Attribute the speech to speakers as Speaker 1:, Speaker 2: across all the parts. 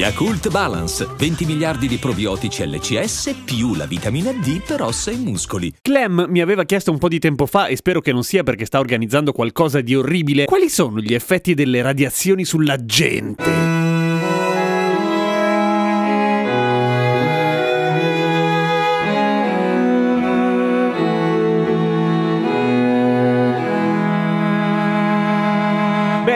Speaker 1: Yakult Balance, 20 miliardi di probiotici LCS più la vitamina D per ossa e muscoli.
Speaker 2: Clem mi aveva chiesto un po' di tempo fa, e spero che non sia perché sta organizzando qualcosa di orribile, quali sono gli effetti delle radiazioni sulla gente?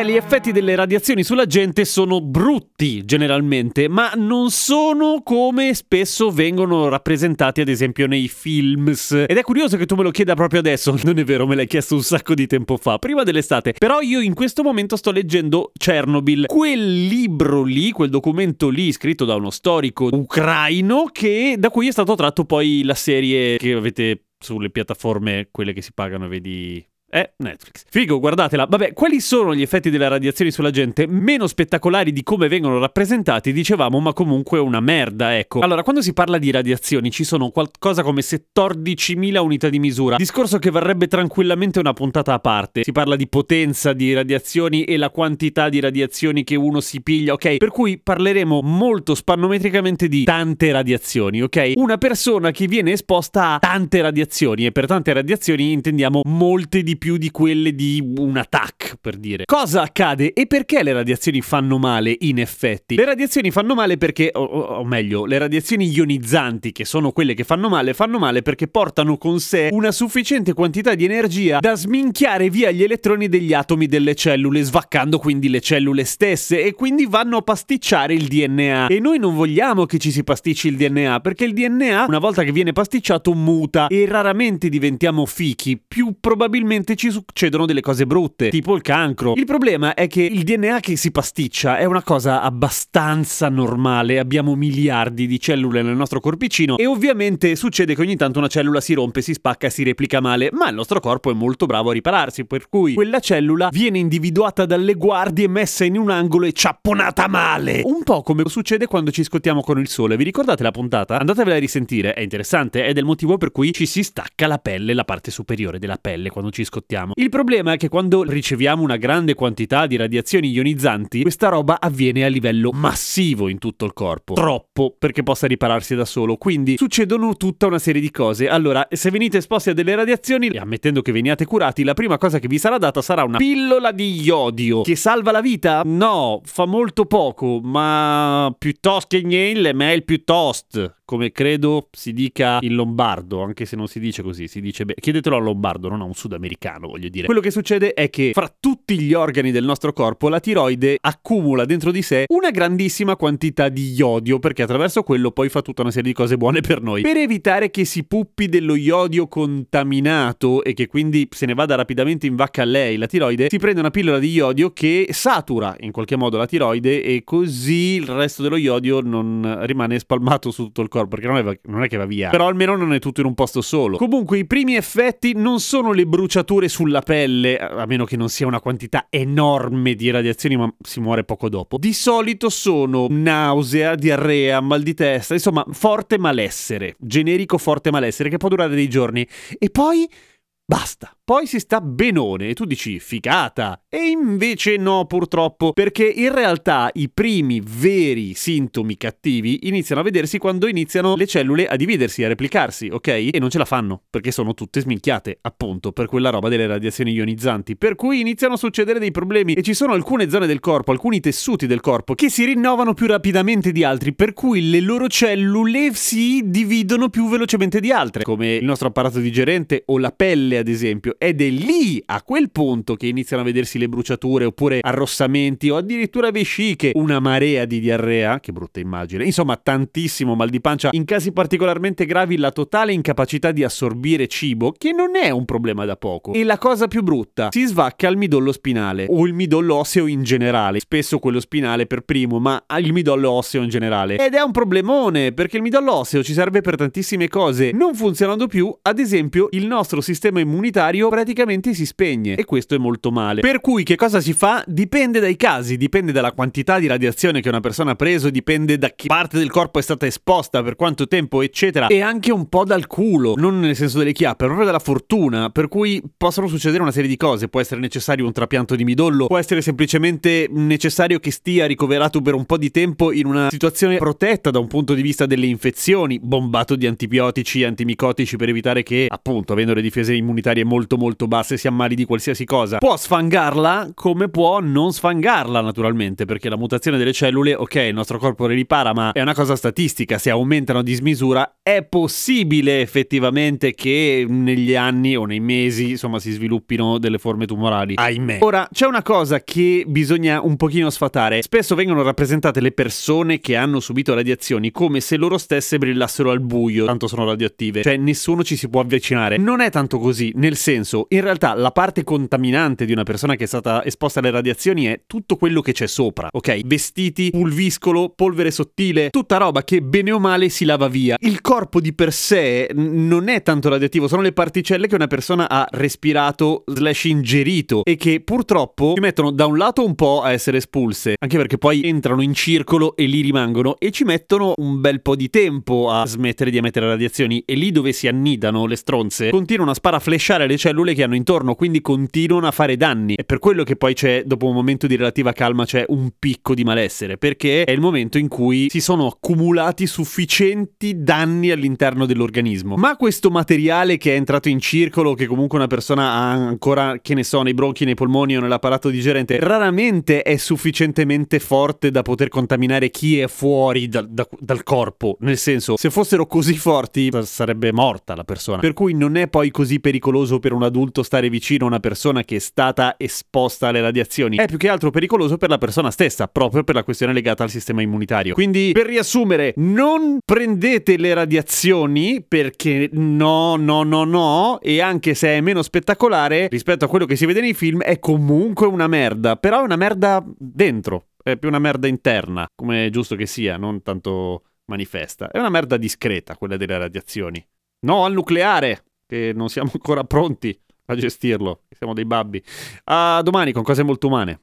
Speaker 2: Gli effetti delle radiazioni sulla gente sono brutti generalmente, ma non sono come spesso vengono rappresentati ad esempio nei films. Ed è curioso che tu me lo chieda proprio adesso, non è vero, me l'hai chiesto un sacco di tempo fa, prima dell'estate. Però io in questo momento sto leggendo Chernobyl, quel libro lì, quel documento lì scritto da uno storico ucraino che da cui è stato tratto poi la serie che avete sulle piattaforme, quelle che si pagano, vedi è Netflix. Figo, guardatela. Vabbè, quali sono gli effetti delle radiazioni sulla gente? Meno spettacolari di come vengono rappresentati, dicevamo, ma comunque una merda, ecco. Allora, quando si parla di radiazioni ci sono qualcosa come 14.000 unità di misura. Discorso che varrebbe tranquillamente una puntata a parte. Si parla di potenza di radiazioni e la quantità di radiazioni che uno si piglia, ok? Per cui parleremo molto spannometricamente di tante radiazioni, ok? Una persona che viene esposta a tante radiazioni e per tante radiazioni intendiamo molte di più più di quelle di un attack, per dire. Cosa accade e perché le radiazioni fanno male, in effetti? Le radiazioni fanno male perché, o, o meglio, le radiazioni ionizzanti, che sono quelle che fanno male, fanno male perché portano con sé una sufficiente quantità di energia da sminchiare via gli elettroni degli atomi delle cellule, svaccando quindi le cellule stesse e quindi vanno a pasticciare il DNA. E noi non vogliamo che ci si pasticci il DNA, perché il DNA, una volta che viene pasticciato, muta e raramente diventiamo fichi, più probabilmente ci succedono delle cose brutte, tipo il cancro. Il problema è che il DNA che si pasticcia è una cosa abbastanza normale, abbiamo miliardi di cellule nel nostro corpicino e ovviamente succede che ogni tanto una cellula si rompe, si spacca, si replica male, ma il nostro corpo è molto bravo a ripararsi, per cui quella cellula viene individuata dalle guardie, messa in un angolo e ciapponata male. Un po' come succede quando ci scottiamo con il sole. Vi ricordate la puntata? Andatevela a risentire, è interessante è il motivo per cui ci si stacca la pelle, la parte superiore della pelle quando ci scottiamo scottiamo. Il problema è che quando riceviamo una grande quantità di radiazioni ionizzanti, questa roba avviene a livello massivo in tutto il corpo. Troppo perché possa ripararsi da solo. Quindi succedono tutta una serie di cose. Allora, se venite esposti a delle radiazioni, e ammettendo che veniate curati, la prima cosa che vi sarà data sarà una pillola di iodio. Che salva la vita? No, fa molto poco, ma piuttosto che niente, meglio piuttosto come credo si dica in lombardo, anche se non si dice così, si dice beh, chiedetelo a lombardo, non a un sudamericano, voglio dire. Quello che succede è che fra tutti gli organi del nostro corpo la tiroide accumula dentro di sé una grandissima quantità di iodio, perché attraverso quello poi fa tutta una serie di cose buone per noi. Per evitare che si puppi dello iodio contaminato e che quindi se ne vada rapidamente in vacca a lei la tiroide, si prende una pillola di iodio che satura in qualche modo la tiroide e così il resto dello iodio non rimane spalmato su tutto il corpo perché non è, non è, che va via. Però almeno non è tutto in un posto solo. Comunque i primi effetti non sono le bruciature sulla pelle, a meno che non sia una quantità enorme di radiazioni, ma si muore poco dopo. Di solito sono nausea, diarrea, mal di testa, insomma, forte malessere, generico forte malessere che può durare dei giorni. E poi basta. Poi si sta benone e tu dici figata. E invece no, purtroppo, perché in realtà i primi veri sintomi cattivi iniziano a vedersi quando iniziano le cellule a dividersi, a replicarsi, ok? E non ce la fanno, perché sono tutte sminchiate, appunto, per quella roba delle radiazioni ionizzanti. Per cui iniziano a succedere dei problemi e ci sono alcune zone del corpo, alcuni tessuti del corpo, che si rinnovano più rapidamente di altri, per cui le loro cellule si dividono più velocemente di altre, come il nostro apparato digerente o la pelle, ad esempio ed è lì, a quel punto, che iniziano a vedersi le bruciature oppure arrossamenti o addirittura vesciche, una marea di diarrea, che brutta immagine, insomma tantissimo mal di pancia, in casi particolarmente gravi la totale incapacità di assorbire cibo, che non è un problema da poco. E la cosa più brutta, si svacca il midollo spinale o il midollo osseo in generale, spesso quello spinale per primo, ma il midollo osseo in generale. Ed è un problemone, perché il midollo osseo ci serve per tantissime cose, non funzionando più, ad esempio, il nostro sistema immunitario praticamente si spegne e questo è molto male. Per cui che cosa si fa? Dipende dai casi, dipende dalla quantità di radiazione che una persona ha preso, dipende da che parte del corpo è stata esposta, per quanto tempo, eccetera, e anche un po' dal culo, non nel senso delle chiappe, proprio dalla fortuna, per cui possono succedere una serie di cose, può essere necessario un trapianto di midollo, può essere semplicemente necessario che stia ricoverato per un po' di tempo in una situazione protetta da un punto di vista delle infezioni, bombato di antibiotici antimicotici per evitare che, appunto, avendo le difese immunitarie molto molto basse, si ammali di qualsiasi cosa. Può sfangarla come può non sfangarla, naturalmente, perché la mutazione delle cellule, ok, il nostro corpo le ripara, ma è una cosa statistica, se aumentano a dismisura è possibile effettivamente che negli anni o nei mesi, insomma, si sviluppino delle forme tumorali. Ahimè. Ora, c'è una cosa che bisogna un pochino sfatare. Spesso vengono rappresentate le persone che hanno subito radiazioni come se loro stesse brillassero al buio, tanto sono radioattive. Cioè, nessuno ci si può avvicinare. Non è tanto così, nel senso, in realtà la parte contaminante di una persona che è stata esposta alle radiazioni è tutto quello che c'è sopra, ok? Vestiti, pulviscolo, polvere sottile, tutta roba che bene o male si lava via. Il corpo di per sé non è tanto radioattivo, sono le particelle che una persona ha respirato slash ingerito e che purtroppo ci mettono da un lato un po' a essere espulse, anche perché poi entrano in circolo e lì rimangono e ci mettono un bel po' di tempo a smettere di emettere radiazioni e lì dove si annidano le stronze continuano a sparaflesciare le cellule che hanno intorno, quindi continuano a fare danni. È per quello che poi c'è, dopo un momento di relativa calma, c'è un picco di malessere, perché è il momento in cui si sono accumulati sufficienti danni all'interno dell'organismo. Ma questo materiale che è entrato in circolo, che comunque una persona ha ancora, che ne so, nei bronchi, nei polmoni o nell'apparato digerente, raramente è sufficientemente forte da poter contaminare chi è fuori da, da, dal corpo. Nel senso, se fossero così forti, sarebbe morta la persona. Per cui non è poi così pericoloso per un adulto stare vicino a una persona che è stata esposta alle radiazioni. È più che altro pericoloso per la persona stessa, proprio per la questione legata al sistema immunitario. Quindi, per riassumere, non prendete le radiazioni perché no, no, no, no, e anche se è meno spettacolare rispetto a quello che si vede nei film, è comunque una merda. Però è una merda dentro, è più una merda interna, come è giusto che sia, non tanto manifesta. È una merda discreta quella delle radiazioni. No al nucleare, che non siamo ancora pronti a gestirlo, siamo dei babbi. A domani con cose molto umane.